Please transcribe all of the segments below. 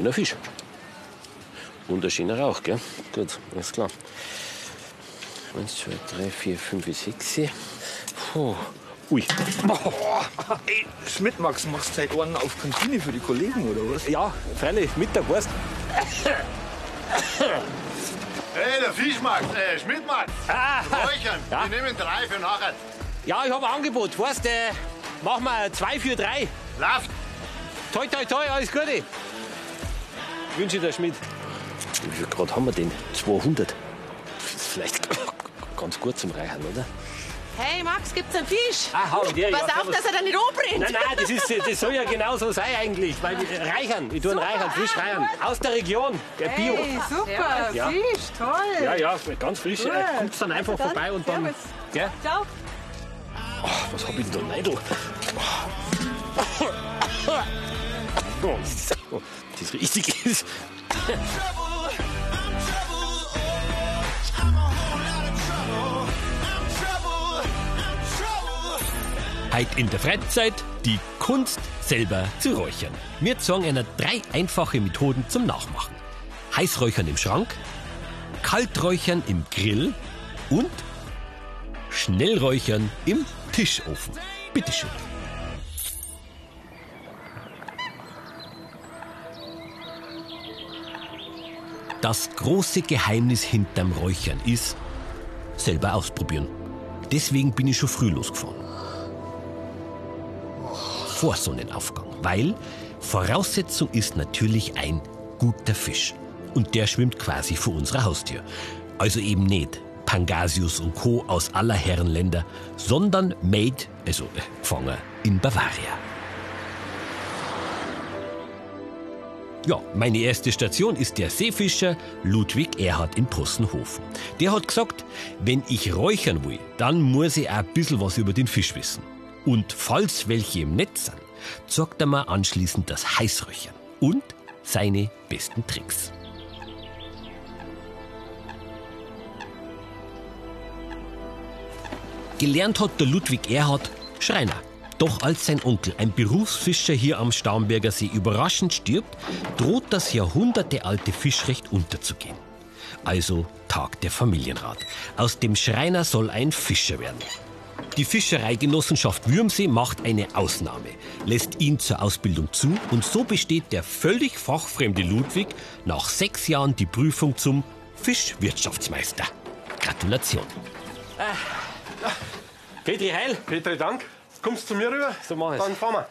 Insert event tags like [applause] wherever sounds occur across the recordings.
schöner Fisch. Und ein schöner Rauch, gell? Gut, alles klar. Eins, zwei, drei, vier, fünf, sechs. Puh. Ui. Ey, Schmidt, Max, machst du heute einen auf Kantine für die Kollegen, oder was? Ja, freilich, Mittag, weißt Hey, der Fischmarkt, äh, Schmidtmarkt. Ah. Räuchern, Ja. wir nehmen drei für nachher. Ja, ich habe ein Angebot, weißt du? Machen wir zwei für drei. Läuft. Toi, toi, toi, alles Gute. Wünsche dir, Schmidt. Wie viel Grad haben wir denn? 200. Das ist vielleicht [laughs] ganz gut zum Reichern, oder? Hey Max, gibt's einen Fisch? Ah, hau der, Pass ja, auf, dass er da nicht umbrennt. Nein, nein, das, ist, das soll ja genau so sein eigentlich. Weil wir reichern, ich tue einen Super, reichern, frisch ah, reichern. Aus der Region, der Bio. Hey, super, Ja. Fisch, toll. Ja, ja, ganz frisch. Äh, Kommt dann einfach vorbei und dann. Gell? Ciao. Was hab ich denn da Neidl? Oh, das ist richtig. Heute in der Freizeit die Kunst selber zu räuchern. Wir zeigen einer drei einfache Methoden zum Nachmachen. Heißräuchern im Schrank, Kalträuchern im Grill und Schnellräuchern im Tischofen. Bitteschön. Das große Geheimnis hinterm Räuchern ist, selber ausprobieren. Deswegen bin ich schon früh losgefahren. Vor Sonnenaufgang, weil Voraussetzung ist natürlich ein guter Fisch. Und der schwimmt quasi vor unserer Haustür. Also eben nicht Pangasius und Co. aus aller Herren Länder, sondern made, also äh, gefangen in Bavaria. Ja, meine erste Station ist der Seefischer Ludwig Erhard in Possenhofen. Der hat gesagt, wenn ich räuchern will, dann muss ich auch ein bisschen was über den Fisch wissen. Und falls welche im Netz sind, zeigt er mir anschließend das Heißräuchern und seine besten Tricks. Gelernt hat der Ludwig Erhard Schreiner. Doch als sein Onkel, ein Berufsfischer hier am Starnberger See, überraschend stirbt, droht das jahrhundertealte Fischrecht unterzugehen. Also Tag der Familienrat. Aus dem Schreiner soll ein Fischer werden. Die Fischereigenossenschaft Würmsee macht eine Ausnahme, lässt ihn zur Ausbildung zu und so besteht der völlig fachfremde Ludwig nach sechs Jahren die Prüfung zum Fischwirtschaftsmeister. Gratulation. Petri Heil. Petri, Dank. Kommst du zu mir rüber? So mach ich's. Dann fahren wir.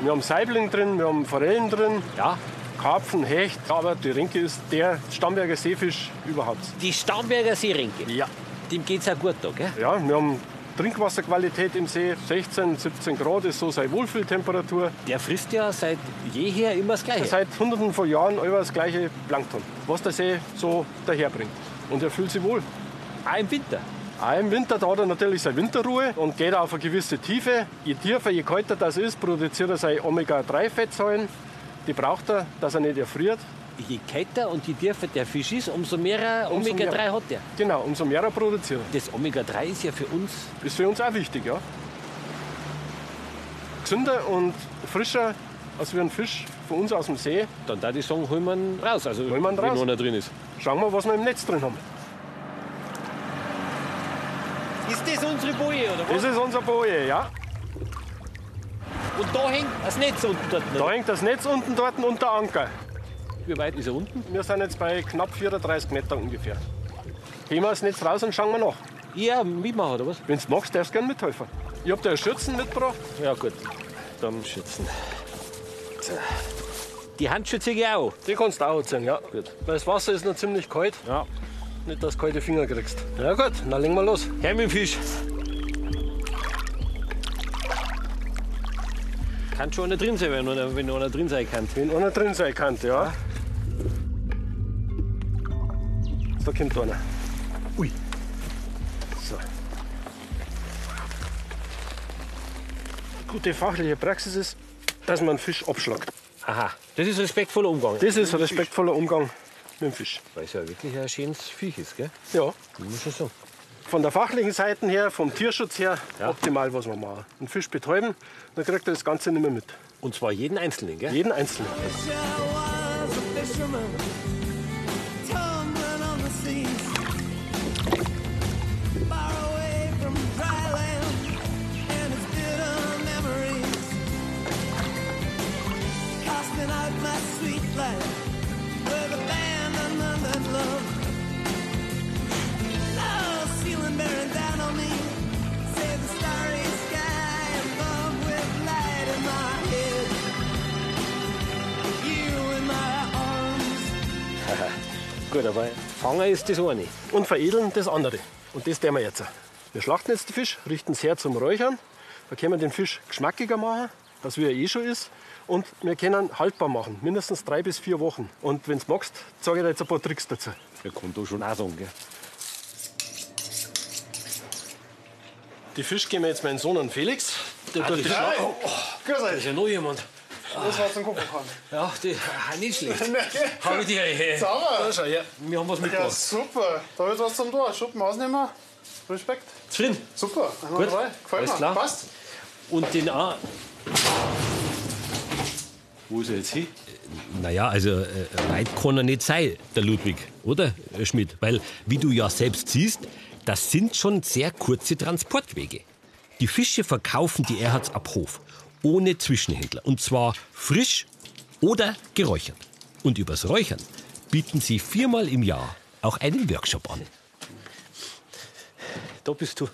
Wir haben Saibling drin, wir haben Forellen drin, Ja, Karpfen, Hecht, aber die Rinke ist der Starnberger Seefisch überhaupt. die Starnberger Seerinke. Ja. Dem geht's auch gut da, gell? Ja, wir haben Trinkwasserqualität im See, 16, 17 Grad ist so seine Wohlfühltemperatur. Der frisst ja seit jeher immer das Gleiche. Seit hunderten von Jahren über das gleiche Plankton, was der See so daherbringt. Und er fühlt sich wohl. Auch im Winter. Auch im Winter da hat er natürlich seine Winterruhe und geht auf eine gewisse Tiefe. Je tiefer, je kälter das ist, produziert er seine Omega-3-Fettsäuren. Die braucht er, dass er nicht erfriert. Je kälter und je tiefer der Fisch ist, umso mehr Umso Omega-3 mehr. hat der. Genau, umso mehr er produziert. Das Omega-3 ist ja für uns Ist für uns auch wichtig, ja. Gesünder und frischer als wie ein Fisch von uns aus dem See. Dann da die sagen, holen wir ihn raus. Also Holen wir ihn wenn raus. einer drin ist. Schauen wir, was wir im Netz drin haben. Ist das unsere Boje oder Das ist unser Boje, ja. Und da hängt das Netz unten dort. Da hängt das Netz unten dort und der Anker. Wie weit ist er unten? Wir sind jetzt bei knapp 34 Meter ungefähr. Gehen wir das Netz raus und schauen wir nach. Ja, mitmachen oder was? Wenn du magst, darfst du gerne mithelfen. Ich habe dir einen Schürzen mitgebracht. Ja gut, dann schützen. Die Handschuhe ziehe ich auch. Die kannst du auch ziehen, ja. Gut. Weil das Wasser ist noch ziemlich kalt. Ja. Nicht, dass du kalte Finger kriegst. Ja gut, dann legen wir los. Her mit dem Fisch. Kann schon einer drin sein, wenn einer, wenn einer drin sein kann. Wenn einer drin sein kann, ja. Da kommt einer. Ui. So. gute fachliche Praxis ist, dass man einen Fisch abschlagt. Aha, das ist respektvoller Umgang. Das ist ein respektvoller Umgang mit dem Fisch. Weil es ja wirklich ein schönes Viech ist, gell? Ja, Muss ich sagen. Von der fachlichen Seite her, vom Tierschutz her, optimal, was wir machen. Einen Fisch betäuben, dann kriegt er das Ganze nicht mehr mit. Und zwar jeden Einzelnen, gell? Jeden Einzelnen. Gut, aber Fangen ist das eine. Und veredeln das andere. Und das tun wir jetzt. Wir schlachten jetzt den Fisch, richten es her zum Räuchern. Da können wir den Fisch geschmackiger machen, dass wie er eh schon ist. Und wir können haltbar machen, mindestens drei bis vier Wochen. Und wenn du magst, sage ich dir jetzt ein paar Tricks dazu. Der kann da schon auch sagen, gell? Die Fisch geben wir jetzt meinen Sohn an Felix. Der tut die Schla- Grüß Da euch. ist ja noch jemand. Das war zum Kochen kann. Ja, die, ah, nicht schlecht. [laughs] Habe ich dir. Äh, Sauber. schau her, wir haben was Ja, mitgebracht. super. Da ist was zum Tor. Schuppen ausnehmen. Respekt. Zufrieden. Super. Einmal Gut. dabei. Gefällt Alles mir. klar. Passt. Und den auch. Wo ist er jetzt hin? Naja, also äh, weit kann er nicht sein, der Ludwig, oder, äh, Schmidt? Weil, wie du ja selbst siehst, das sind schon sehr kurze Transportwege. Die Fische verkaufen die Erhards ab Hof, ohne Zwischenhändler. Und zwar frisch oder geräuchert. Und übers Räuchern bieten sie viermal im Jahr auch einen Workshop an. Da bist du.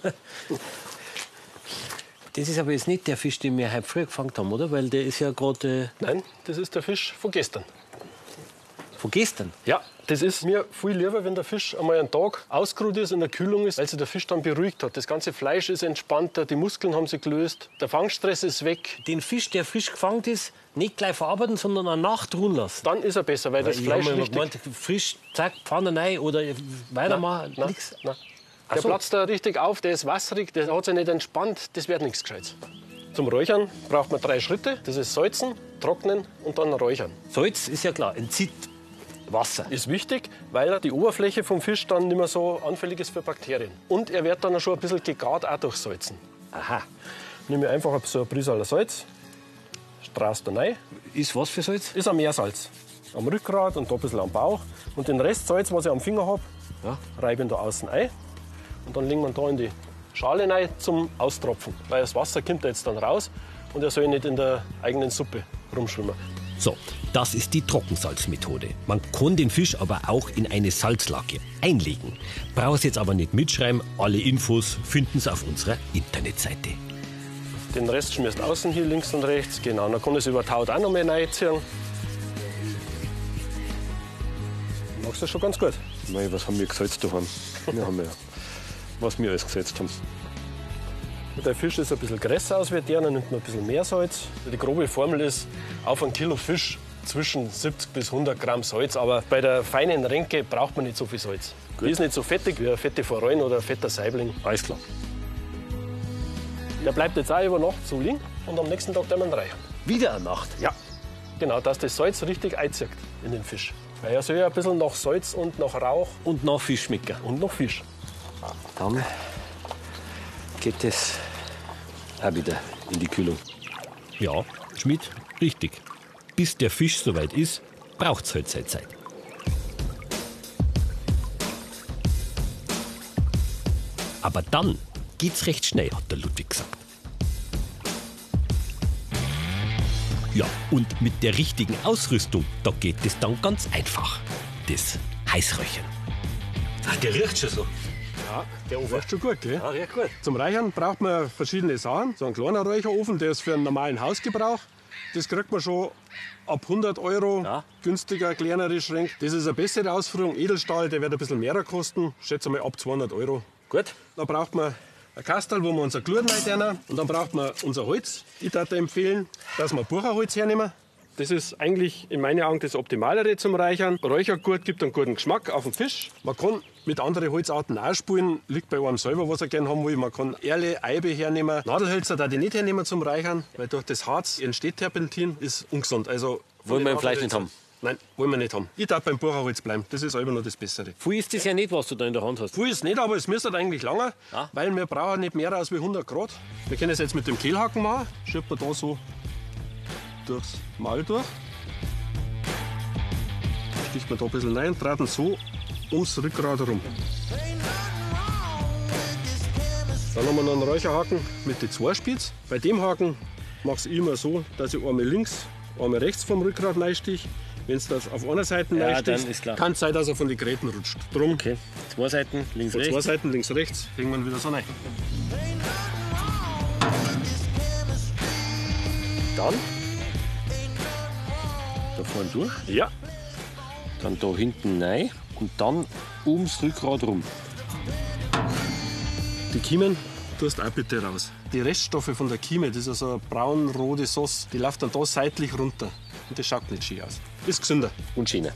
Das ist aber jetzt nicht der Fisch, den wir heute früh gefangen haben, oder? Weil der ist ja gerade Nein, das ist der Fisch von gestern. Äh, von gestern. Ja, das ist mir viel lieber, wenn der Fisch einmal einen Tag ausgeruht ist, in der Kühlung ist, weil sich der Fisch dann beruhigt hat. Das ganze Fleisch ist entspannter, die Muskeln haben sich gelöst, der Fangstress ist weg. Den Fisch, der frisch gefangen ist, nicht gleich verarbeiten, sondern eine Nacht ruhen lassen. Dann ist er besser, weil das ich Fleisch richtig... gemeint, frisch, zack, Pfanne rein oder weitermachen. Ach Der so. platzt da richtig auf, der ist wasserig, der hat sich nicht entspannt, das wird nichts Gescheites. Zum Räuchern braucht man drei Schritte. Das ist Salzen, Trocknen und dann Räuchern. Salz ist ja klar, entzieht Wasser. Ist wichtig, weil die Oberfläche vom Fisch dann nicht mehr so anfällig ist für Bakterien. Und er wird dann schon ein bisschen gegart auch durch Salzen. Aha. Nehme ich einfach so ein Brisaler Salz, straß da rein. Ist was für Salz? Ist ein Meersalz. Am Rückgrat und da ein bisschen am Bauch. Und den Rest Salz, was ich am Finger habe, Ja. reibe ich da außen ein. Und dann legen wir da in die Schale rein zum Austropfen. Weil das Wasser kommt da jetzt dann raus und er soll nicht in der eigenen Suppe rumschwimmen. So, das ist die Trockensalzmethode. Man kann den Fisch aber auch in eine Salzlake einlegen. Brauchst jetzt aber nicht mitschreiben, alle Infos finden Sie auf unserer Internetseite. Den Rest schmierst außen hier links und rechts. Genau, dann kann es über Taut auch noch mal reinziehen. Machst du schon ganz gut. Mei, was haben wir gesetzt daheim? Wir haben ja, was wir alles gesetzt haben. Der Fisch ist ein bisschen größer aus wie der, dann nimmt man ein bisschen mehr Salz. Die grobe Formel ist, auf ein Kilo Fisch zwischen 70 bis 100 Gramm Salz. Aber bei der feinen Renke braucht man nicht so viel Salz. Die ist nicht so fettig wie eine fette Forellen oder ein fetter Saibling. Alles klar. Der bleibt jetzt auch über Nacht so liegen und am nächsten Tag man reichen. Wieder eine Nacht. Ja. Genau, dass das Salz richtig einzieht in den Fisch. Weil er soll ja ein bisschen nach Salz und nach Rauch Und noch Fisch schmecken. und nach Fisch. Dann geht es auch wieder in die Kühlung. Ja, Schmidt, richtig. Bis der Fisch soweit ist, braucht es halt seine Zeit. Aber dann geht's recht schnell, hat der Ludwig gesagt. Ja, und mit der richtigen Ausrüstung, da geht es dann ganz einfach. Das Heißröchern. Ah, der riecht schon so. Ja, der Ofen ist schon gut, gell? Ja, riecht gut. Zum Reichern braucht man verschiedene Sachen. So ein kleiner Räucherofen, der ist für einen normalen Hausgebrauch. Das kriegt man schon ab 100 Euro. Ja. Günstiger, kleinere Schränke. Das ist eine bessere Ausführung. Edelstahl, der wird ein bisschen mehr kosten. Schätze mal ab 200 Euro. Gut. Da braucht man ein Kastel, wo wir unser Gluten reintun. Und dann braucht man unser Holz. Ich würde empfehlen, dass wir Bucherholz hernehmen. Das ist eigentlich in meinen Augen das Optimalere zum Räuchern. Räuchergurt gibt einen guten Geschmack auf den Fisch. Man kann mit anderen Holzarten auch spielen. Liegt bei einem selber, was er gerne haben will. Man kann Erle, Eibe hernehmen. Nadelhölzer da die nicht hernehmen zum Reichern, weil durch das Harz entsteht Terpentin, ist ungesund. Also Wollen wir im Fleisch nicht haben? Nein, wollen wir nicht haben. Ich darf beim Bucherholz bleiben. Das ist einfach nur das Bessere. Viel ist das ja nicht, was du da in der Hand hast. Viel ist nicht, aber es müsste eigentlich länger, Ja. weil wir brauchen nicht mehr als wie 100 Grad. Wir können es jetzt mit dem Kehlhaken machen. Schiebt man da so durchs Mal durch. Sticht man da ein bisschen rein, traten so ums Rückgrat herum. Dann haben wir noch einen Räucherhaken mit den zwei Spitz. Bei dem Haken mache ich immer so, dass ich einmal links, einmal rechts vom Rückgrat reinstich. Wenn es das auf einer Seite Ja, klar. kann es sein, dass er von den Gräten rutscht. Drum Okay, zwei Seiten, links, von zwei rechts. Seiten, links, rechts, hängen wir ihn wieder so rein. Dann da vorne durch, Ja, dann da hinten rein und dann ums Rückgrat rum. die Kiemen tust auch bitte raus. Die Reststoffe von der Kieme, das ist ja so eine braun-rote Sauce, die läuft dann da seitlich runter. Und das schaut nicht schön aus. Ist gesünder. Und Schiene.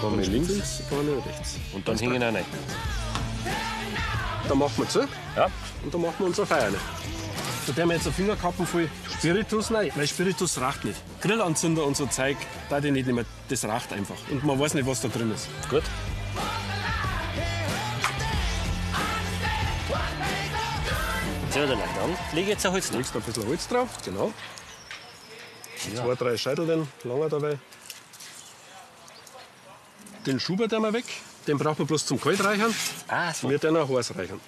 Vorne links vorne rechts. und dann hängen auch rein. Da machen wir zu Ja, und dann machen wir unser Feuer rein. Da werden wir jetzt eine Fingerkappen voll Spiritus rein, weil Spiritus raucht nicht. Grillanzünder und so Zeug, da die nicht mehr, das raucht einfach. Und man weiß nicht, was da drin ist. gut. So, dann dann lege ich jetzt ein Holz drauf. Legst da ein bisschen Holz drauf, genau. Zwei, drei Scheitel dann, langer dabei. Den Schubert wir weg, den braucht man bloß zum Kaltreichern. Ah, so. Wir den auch heiß reichern.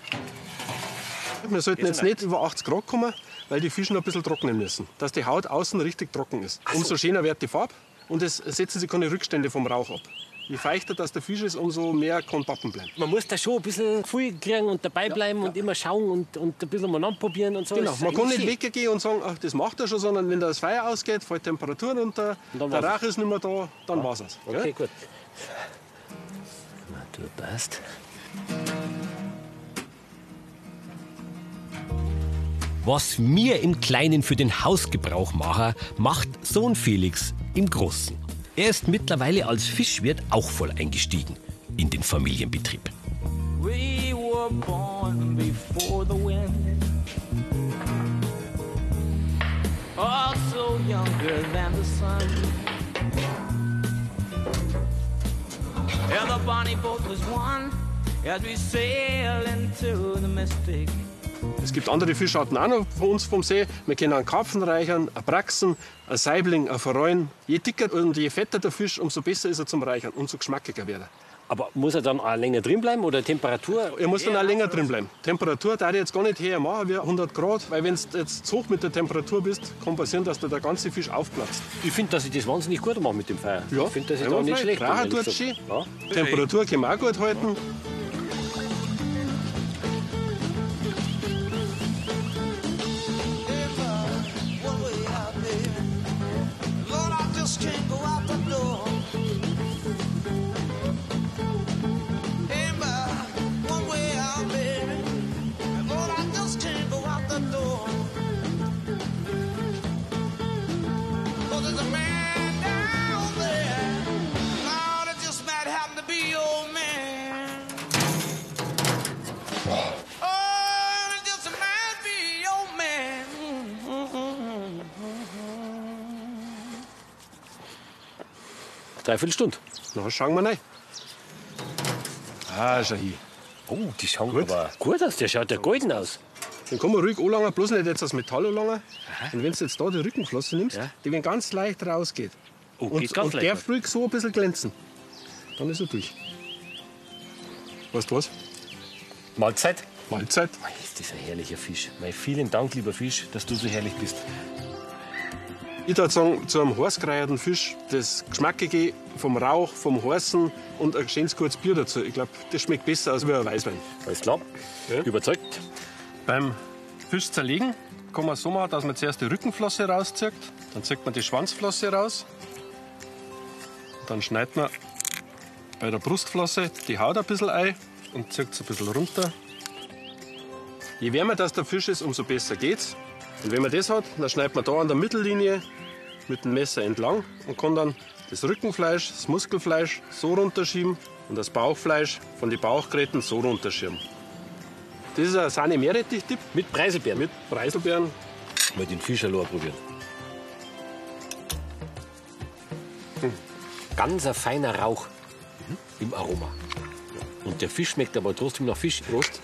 Wir sollten jetzt nicht über 80 Grad kommen, weil die Fische noch ein bisschen trocknen müssen. Dass die Haut außen richtig trocken ist. Umso schöner wird die Farbe und es setzen sich keine Rückstände vom Rauch ab. Je feuchter das der Fisch ist, umso mehr kann Pappen bleiben. Man muss da schon ein bisschen Gefühl kriegen und dabei bleiben und immer schauen und, und ein bisschen mal anprobieren und so. Genau, man kann nicht weggehen und sagen, ach, das macht er schon, sondern wenn das Feuer ausgeht, fällt die Temperatur runter, der. Rauch ist nicht mehr da, dann war's es. schön. Okay, gut. Na, du passt. Was wir im Kleinen für den Hausgebrauch machen, macht Sohn Felix im Großen. Er ist mittlerweile als Fischwirt auch voll eingestiegen in den Familienbetrieb. We were born before the wind. Also younger than the sun. And the bonnie boat was one as we sail into the mystic. Es gibt andere Fischarten auch noch von uns vom See. Wir können einen Karpfen reichern, einen Braxen, einen Saibling, einen Forellen. Je dicker und je fetter der Fisch, umso besser ist er zum Reichern, umso geschmackiger wird er. Aber muss er dann auch länger drin bleiben oder Temperatur? Er muss dann auch länger drin bleiben. Temperatur darf ich jetzt gar nicht her machen wie 100 Grad, weil wenn du jetzt zu hoch mit der Temperatur bist, kann passieren, dass dir der ganze Fisch aufplatzt. Ich finde, dass ich das wahnsinnig gut mache mit dem Feuer. Ich finde, dass ich da nicht schlecht bin. Ja. Temperatur können wir auch gut halten. Dreiviertel Stunde. Na, schauen wir rein. Ah, schau hin. Oh, die schauen gut. aber gut aus. Der schaut ja golden aus. Den kann man ruhig anlangen, bloß nicht jetzt aus Metall anlangen. Und wenn du jetzt da die Rückenflosse nimmst, Ja. die wenn ganz leicht rausgeht. Oh, und geht ganz und leicht. darf ruhig so ein bisschen glänzen. Dann ist er durch. Weißt du was? Mahlzeit. Mahlzeit. Mei, Ist das ein herrlicher Fisch. Mei, vielen Dank, lieber Fisch, dass du so herrlich bist. Ich würde sagen, zu einem heißgereierten Fisch, das Geschmackige vom Rauch, vom Heißen und ein schönes gutes Bier dazu. Ich glaube, das schmeckt besser als wie ein Weißwein. Alles klar. Ja. Überzeugt. Beim Fisch zerlegen kann man so machen, dass man zuerst die Rückenflosse rauszieht, dann zieht man die Schwanzflosse raus, dann schneidet man bei der Brustflosse die Haut ein bisschen ein und zieht es ein bisschen runter. Je wärmer das der Fisch ist, umso besser geht's. Und wenn man das hat, dann schneidet man da an der Mittellinie mit dem Messer entlang und kann dann das Rückenfleisch, das Muskelfleisch so runterschieben und das Bauchfleisch von den Bauchgräten so runterschieben. Das ist ein Sahne Meerrettich-Dip Mit Preiselbeeren. mit Preiselbeeren. Mal den Fisch allein probieren. Hm. Ganz ein feiner Rauch im Aroma. Und der Fisch schmeckt aber trotzdem nach Fisch. Prost.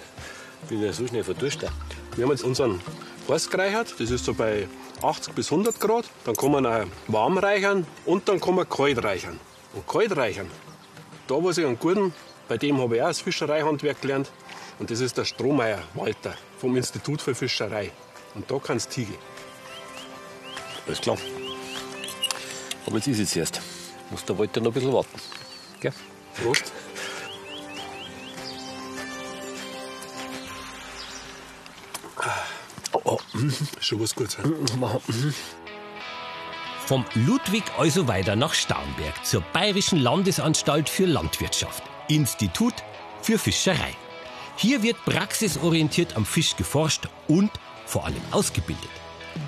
Bin ja so schnell verdurstet. Wir haben jetzt unseren Horst gereichert. Das ist so bei 80 bis 100 Grad. Dann kann man auch warm reichern und dann kann man kalt reichern. Und kalt reichern, da weiß ich einen guten, bei dem habe ich auch das Fischereihandwerk gelernt. Und das ist der Strohmeier Walter vom Institut für Fischerei. Und da kannst du hingehen. Alles klar. Aber jetzt ist es erst. Muss der Walter noch ein bisschen warten. Gell? Prost. Oh, Schon was Gutes. [laughs] Vom Ludwig also weiter nach Starnberg zur Bayerischen Landesanstalt für Landwirtschaft, Institut für Fischerei. Hier wird praxisorientiert am Fisch geforscht und vor allem ausgebildet.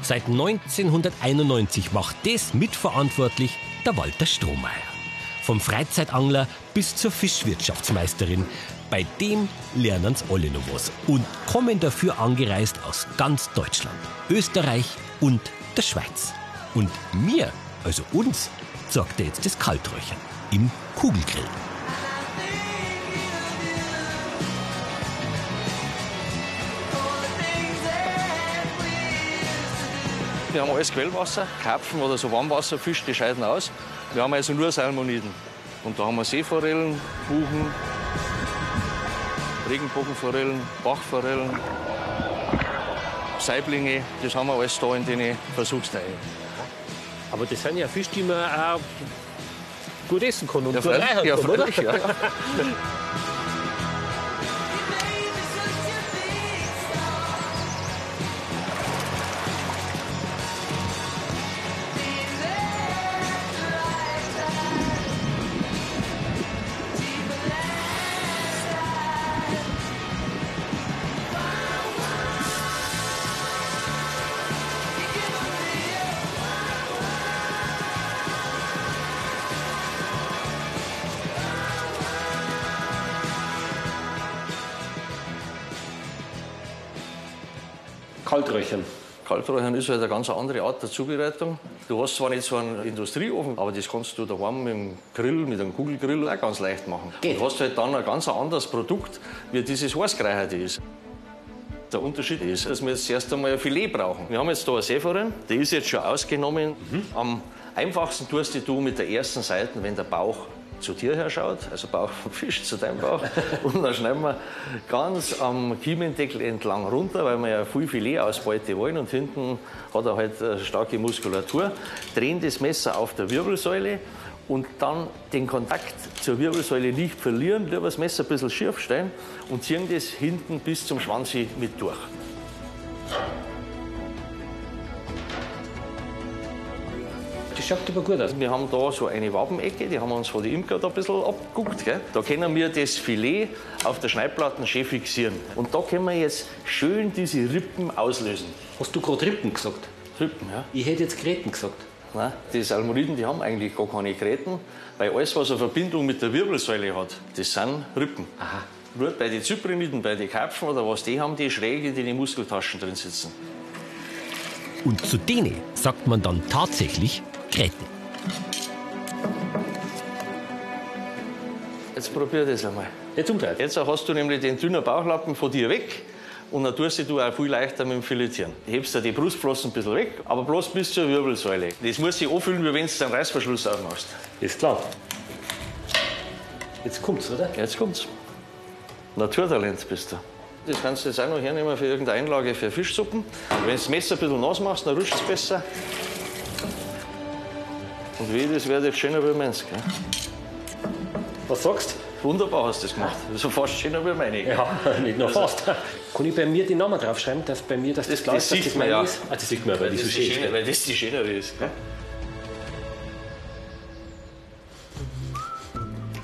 Seit 1991 macht das mitverantwortlich der Walter Strohmeier. Vom Freizeitangler bis zur Fischwirtschaftsmeisterin. Bei dem lernen sie alle noch was und kommen dafür angereist aus ganz Deutschland, Österreich und der Schweiz. Und mir, also uns, er jetzt das Kalträuchern im Kugelgrill. Wir haben alles Quellwasser, Karpfen oder so Warmwasserfisch, die scheiden aus. Wir haben also nur Salmoniden. Und da haben wir Seeforellen, Buchen, Regenbogenforellen, Bachforellen, Saiblinge. Das haben wir alles da in den Versuchsteilen. Aber das sind ja Fische, die man auch gut essen kann. Und Ja, gut ja, oder? ja. [laughs] Kalträuchern ist halt eine ganz andere Art der Zubereitung. Du hast zwar nicht so einen Industrieofen, aber das kannst du daheim mit dem Grill, mit einem Kugelgrill auch ganz leicht machen. Geht. Du hast halt dann ein ganz anderes Produkt, wie dieses Horstgereicherte ist. Der Unterschied ist, dass wir jetzt erst einmal ein Filet brauchen. Wir haben jetzt hier eine Seeforelle, die ist jetzt schon ausgenommen. Am einfachsten tust du mit der ersten Seite, wenn der Bauch zu dir her schaut, also Bauch vom [laughs] Fisch zu deinem Bauch. Und dann schneiden wir ganz am Kiemendeckel entlang runter, weil wir ja viel Filetausbeute wollen. Und hinten hat er halt eine starke Muskulatur. Drehen das Messer auf der Wirbelsäule und dann den Kontakt zur Wirbelsäule nicht verlieren, lieber das Messer ein bisschen schief stellen und ziehen das hinten bis zum Schwanz mit durch. Das schaut aber gut aus. Wir haben da so eine Wabenecke, die haben wir uns von den Imker da ein bisschen abgeguckt. Gell? Da können wir das Filet auf der Schneidplatte schön fixieren. Und da können wir jetzt schön diese Rippen auslösen. Hast du gerade Rippen gesagt? Rippen, ja. Ich hätte jetzt Gräten gesagt. Nein, die Salmoniden, die haben eigentlich gar keine Gräten, weil alles, was eine Verbindung mit der Wirbelsäule hat, das sind Rippen. Aha. Nur bei den Zypriniden, bei den Karpfen oder was, die haben die schräge, die in den Muskeltaschen drin sitzen. Und zu denen sagt man dann tatsächlich Gräten. Jetzt probier das einmal. Jetzt umdreht. Jetzt hast du nämlich den dünnen Bauchlappen von dir weg und dann tust du auch viel leichter mit dem Filetieren. Du hebst dir die Brustflossen ein bisschen weg, aber bloß bis zur Wirbelsäule. Das muss sich anfühlen, wie wenn du den Reißverschluss aufmachst. Ist klar. Jetzt kommt's, oder? Jetzt kommt's. Naturtalent bist du. Das kannst du jetzt auch noch hernehmen für irgendeine Einlage für Fischsuppen. Wenn du das Messer ein bisschen nass machst, dann rutscht es besser. Und wie, das wäre jetzt schöner wie meins. Gell? Was sagst Wunderbar hast du das gemacht. So fast schöner wie meine. Ja, [laughs] nicht nur fast. Kann ich bei mir die Namen draufschreiben, dass bei mir dass das, Das- klar das ist, dass sieht das man meine ja. ist? Ah, das sieht man, weil die Das so schön die ist. weil das die schönere ist. Gell?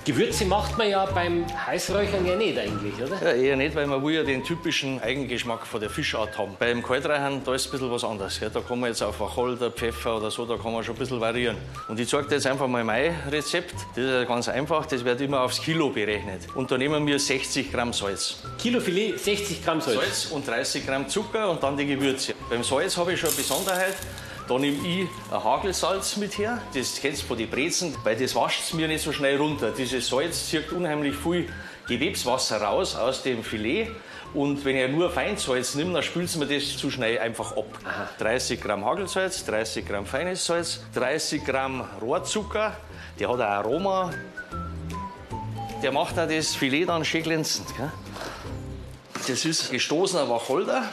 Gewürze macht man ja beim Heißräuchern ja nicht eigentlich, oder? Ja, eher nicht, weil man will ja den typischen Eigengeschmack von der Fischart haben. Beim Kaltreichern, da ist ein bisschen was anderes. Gell? Da kann man jetzt auf Wacholder, Pfeffer oder so, da kann man schon ein bisschen variieren. Und ich zeige dir jetzt einfach mal mein Rezept. Das ist ja ganz einfach, das wird immer aufs Kilo berechnet. Und da nehmen wir 60 Gramm Salz. Kilo Filet, 60 Gramm Salz. Salz und 30 Gramm Zucker und dann die Gewürze. Beim Salz habe ich schon eine Besonderheit. Da nehme ich ein Hagelsalz mit her. Das kennst du von den Brezen, weil das wascht es mir nicht so schnell runter. Dieses Salz zieht unheimlich viel Gewebswasser raus aus dem Filet. Und wenn ich nur Feinsalz nehme, dann spült es mir das zu schnell einfach ab. 30 Gramm Hagelsalz, 30 Gramm feines Salz, 30 Gramm Rohrzucker. Der hat ein Aroma. Der macht auch das Filet dann schön glänzend. Gell? Das ist gestoßener Wacholder.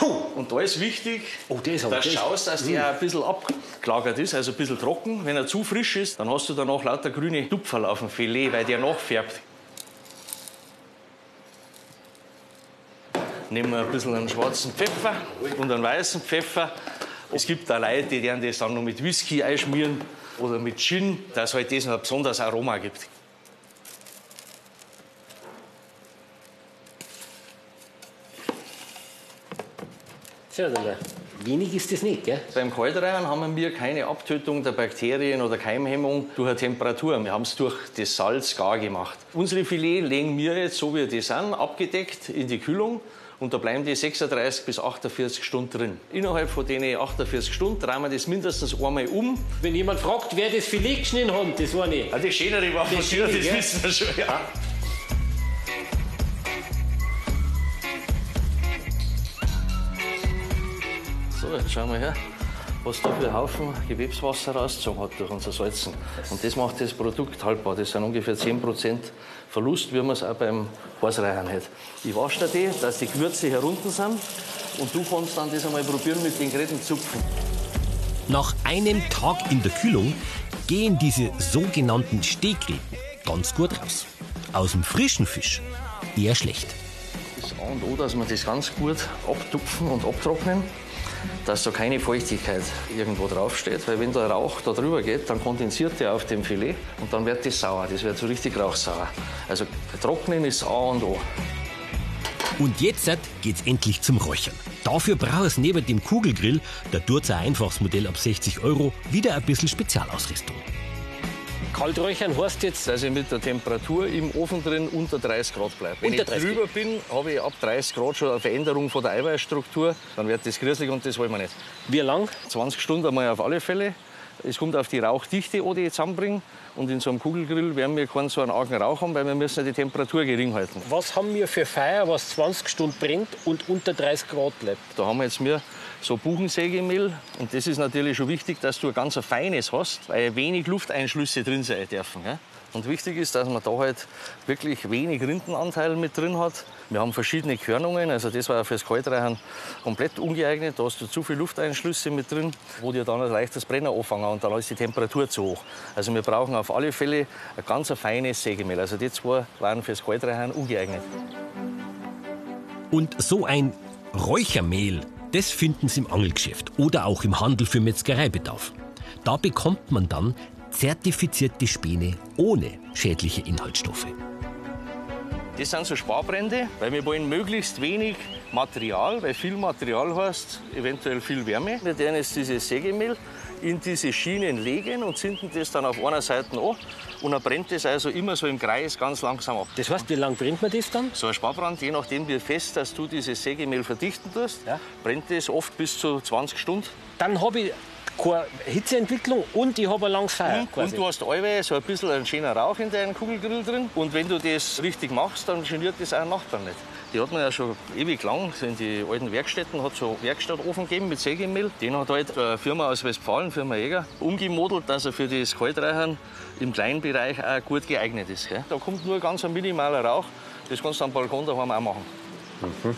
[coughs] Und da ist wichtig, Oh, ist dass du schaust, dass der ein bisschen abgelagert ist, also ein bisschen trocken. Wenn er zu frisch ist, dann hast du danach lauter grüne Tupferl auf dem Filet, weil der nachfärbt. Nehmen wir ein bisschen einen schwarzen Pfeffer und einen weißen Pfeffer. Es gibt da Leute, die das dann noch mit Whisky einschmieren oder mit Gin, dass halt das noch ein besonderes Aroma gibt. Tja, dann, wenig ist das nicht, gell? Beim Kaltreihen haben wir keine Abtötung der Bakterien oder Keimhemmung durch eine Temperatur. Wir haben es durch das Salz gar gemacht. Unsere Filet legen wir jetzt, so wie die sind, abgedeckt in die Kühlung. Und da bleiben die 36 bis 48 Stunden drin. Innerhalb von den 48 Stunden drehen wir das mindestens einmal um. Wenn jemand fragt, wer das Filet geschnitten hat, das war nicht. Ja, das Schönere war von Das dir, Schöne, das wissen wir schon. Ja. So, jetzt schauen wir her, was da für ein Haufen Gewebswasser rausgezogen hat durch unser Salzen. Und das macht das Produkt haltbar. Das sind ungefähr 10% Verlust, wie man es auch beim Hausreichern hat. Ich wasche dir die, dass die Gewürze herunter sind. Und du kannst dann das einmal probieren mit den Geräten zupfen. Nach einem Tag in der Kühlung gehen diese sogenannten Stehgräten ganz gut raus. Aus dem frischen Fisch eher schlecht. Das A und O, dass wir das ganz gut abtupfen und abtrocknen, dass da keine Feuchtigkeit irgendwo draufsteht. Weil wenn der Rauch da drüber geht, dann kondensiert der auf dem Filet und dann wird das sauer. Das wird so richtig rauchsauer. Also trocknen ist A und O. Und jetzt geht's endlich zum Räuchern. Dafür braucht es neben dem Kugelgrill, der Durzer Einfachsmodell ab 60 Euro, wieder ein bisschen Spezialausrüstung. Kalträuchern heißt jetzt, Dass ich mit der Temperatur im Ofen drin unter 30 Grad bleibe. Wenn Unter ich 30 drüber bin, habe ich ab 30 Grad schon eine Veränderung von der Eiweißstruktur. Dann wird das grisselig und das wollen wir nicht. wie lang? 20 Stunden einmal auf alle Fälle. Es kommt auf die Rauchdichte die ich zusammenbringe. Und in so einem Kugelgrill werden wir keinen so einen argen Rauch haben, weil wir müssen ja die Temperatur gering halten. Was haben wir für Feuer, was 20 Stunden brennt und unter 30 Grad bleibt? Da haben wir jetzt mir so Buchensägemehl. Und das ist natürlich schon wichtig, dass du ein ganz feines hast, weil wenig Lufteinschlüsse drin sein dürfen. Gell? Und wichtig ist, dass man da halt wirklich wenig Rindenanteil mit drin hat. Wir haben verschiedene Körnungen, also das war fürs Kaltreichern komplett ungeeignet. Da hast du zu viele Lufteinschlüsse mit drin, wo dir dann ein leichtes Brenner anfangen und dann ist die Temperatur zu hoch. Also wir brauchen auf alle Fälle ein ganz feines Sägemehl. Also die zwei waren fürs Kaltreichern ungeeignet. Und so ein Räuchermehl, das finden Sie im Angelgeschäft oder auch im Handel für Metzgereibedarf. Da bekommt man dann zertifizierte Späne ohne schädliche Inhaltsstoffe. Das sind so Sparbrände, weil wir wollen möglichst wenig Material, weil viel Material heißt eventuell viel Wärme. Wir werden jetzt dieses Sägemehl in diese Schienen legen und zünden das dann auf einer Seite an. Und dann brennt das also immer so im Kreis ganz langsam ab. Das heißt, wie lange brennt man das dann? So ein Sparbrand, je nachdem wie fest dass du dieses Sägemehl verdichten tust, Ja. brennt das oft bis zu 20 Stunden. Dann habe ich keine Hitzeentwicklung und ich habe ein langes Feuer. Und quasi. du hast allweil so ein bisschen einen schönen Rauch in deinem Kugelgrill drin. Und wenn du das richtig machst, dann geniert das auch Nachbarn nicht. Die hat man ja schon ewig lang, in die alten Werkstätten, hat so Werkstattofen gegeben mit Sägemehl. Den hat halt eine Firma aus Westfalen, Firma Jäger, umgemodelt, dass er für das Kaltreichern im kleinen Bereich auch gut geeignet ist. Gell? Da kommt nur ganz ein minimaler Rauch. Das kannst du am Balkon daheim auch machen. Das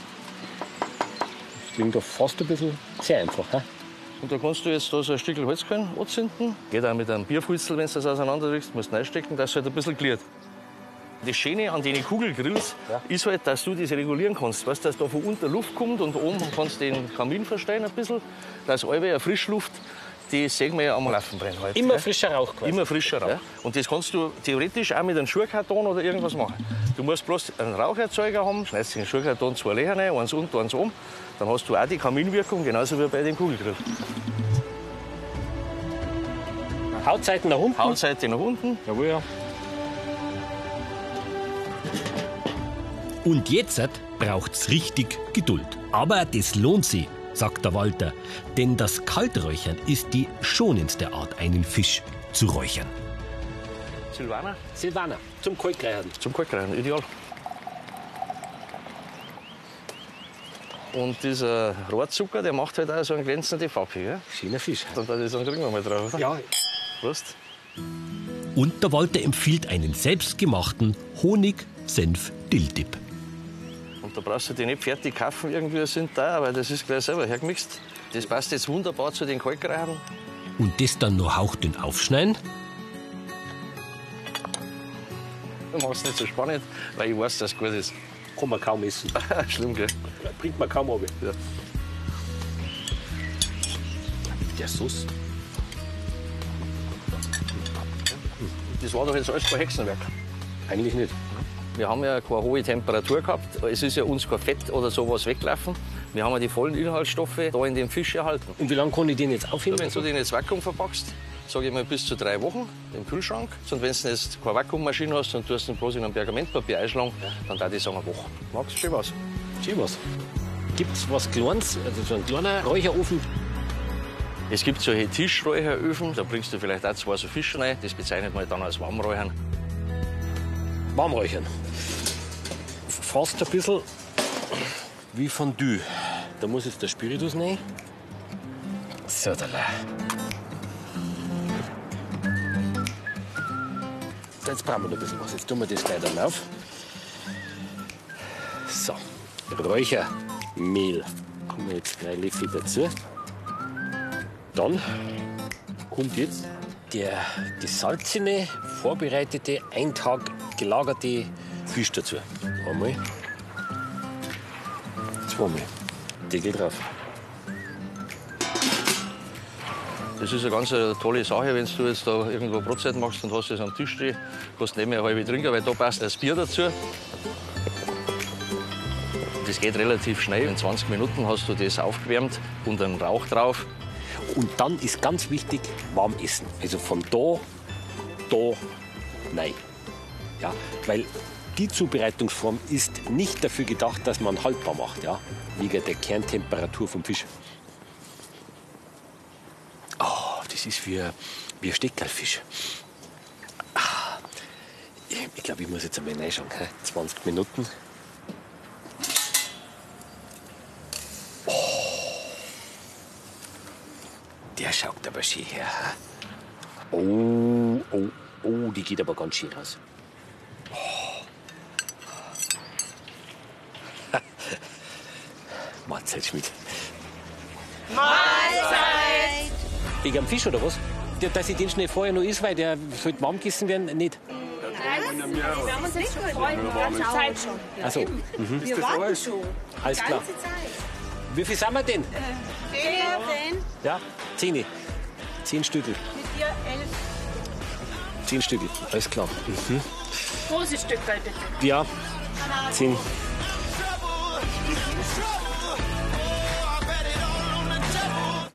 klingt doch fast ein bisschen sehr einfach. He? Und da kannst du jetzt da so ein Stück Holzkern anzünden. Geht auch mit einem Bierfutzel, wenn du das auseinanderdrückst, musst du reinstecken, dass es halt ein bisschen gliert. Das Schöne an den Kugelgrills ist halt, dass du das regulieren kannst. Weißt, dass da von unten Luft kommt und oben kannst du den Kamin verstellen ein bisschen, dass eine Frischluft die sehen wir ja am Laufen brennen. Halt, Immer gell? frischer Rauch quasi. Immer frischer Rauch. Und das kannst du theoretisch auch mit einem Schuhkarton oder irgendwas machen. Du musst bloß einen Raucherzeuger haben, schneidest den Schuhkarton zwei Löcher rein, eins unten, eins oben. Dann hast du auch die Kaminwirkung, genauso wie bei dem Kugelgrill. Hautseiten nach unten. Hautseite nach unten. Jawohl, ja. Und jetzt braucht's richtig Geduld. Aber das lohnt sich, sagt der Walter. Denn das Kalträuchern ist die schonendste Art, einen Fisch zu räuchern. Silvaner Silvana, zum Kaltreichern. zum Kalkrein, ideal. Und dieser Rohrzucker, der macht halt auch so einen glänzenden Farbe. Gell? Schöner Fisch. Dann sagen, kriegen wir mal drauf. Oder? Ja, Prost. Und der Walter empfiehlt einen selbstgemachten Honig-Senf-Dill-Dip. Da brauchst du die nicht fertig kaufen, irgendwie sind da, weil das ist gleich selber hergemixt. Das passt jetzt wunderbar zu den Kalkreichen. Und das dann noch hauchdünn aufschneiden. Ich mach's nicht so spannend, weil ich weiß, dass es gut ist. Kann man kaum essen. [laughs] Schlimm, gell? Bringt man kaum ab. Ja. Der Sauce. Das war doch jetzt alles kein Hexenwerk. Eigentlich nicht. Wir haben ja keine hohe Temperatur gehabt. Es ist ja uns kein Fett oder sowas weggelaufen. Wir haben ja die vollen Inhaltsstoffe da in dem Fisch erhalten. Und wie lange kann ich den jetzt aufheben? Wenn du den jetzt Vakuum verpackst, sage ich mal bis zu drei Wochen im Kühlschrank. Und wenn du jetzt keine Vakuummaschine hast und tust ihn bloß in einem Pergamentpapier einschlagen, dann darf ich sagen eine Woche. Magst du schon was? Schön was. Gibt's was Kleines, also so ein kleiner Räucherofen? Es gibt solche Tischräucheröfen, da bringst du vielleicht auch zwei so Fische rein. Das bezeichnet man dann als Warmräuchern. Warmräuchern. Fast ein bisschen wie Fondue. Da muss jetzt der Spiritus rein. So. Jetzt brauchen wir noch ein bisschen was. Jetzt tun wir das gleich dann auf. So, Räuchermehl. Kommen wir jetzt drei Löffel dazu. Dann kommt jetzt der gesalzene, vorbereitete, ein Tag gelagerte Fisch dazu. Einmal. Zweimal. Deckel drauf. Das ist eine ganz tolle Sache, wenn du jetzt da irgendwo Brotzeit machst und hast das am Tisch stehen, kannst mehr eine halbe trinken, weil da passt das Bier dazu. Das geht relativ schnell. In 20 Minuten hast du das aufgewärmt und einen Rauch drauf. Und dann ist ganz wichtig, warm essen. Also von da, da, nein. Ja, weil die Zubereitungsform ist nicht dafür gedacht, dass man haltbar macht, ja, wegen der Kerntemperatur vom Fisch. Oh, das ist wie, wie ein Steckerlfisch. Ah, ich glaube, ich muss jetzt einmal reinschauen. hä? 20 Minuten. Der schaut aber schön her. Oh, oh, oh, die geht aber ganz schön raus. Marcel Schmidt. Mahlzeit! Wegen am Fisch oder was? Der, dass ich den schnell vorher noch isst, weil der sollte warm gegessen werden, nicht. Wir haben uns jetzt schon gefreut, die ganze Zeit schon. Also, mhm. Wir warten schon. alles klar. Wie viel sind wir denn? Zehn, Ja, zehn. Zehn Stückel. mit dir elf. Zehn Stückel, alles klar. Mhm. Große Stücke bitte. Ja, zehn.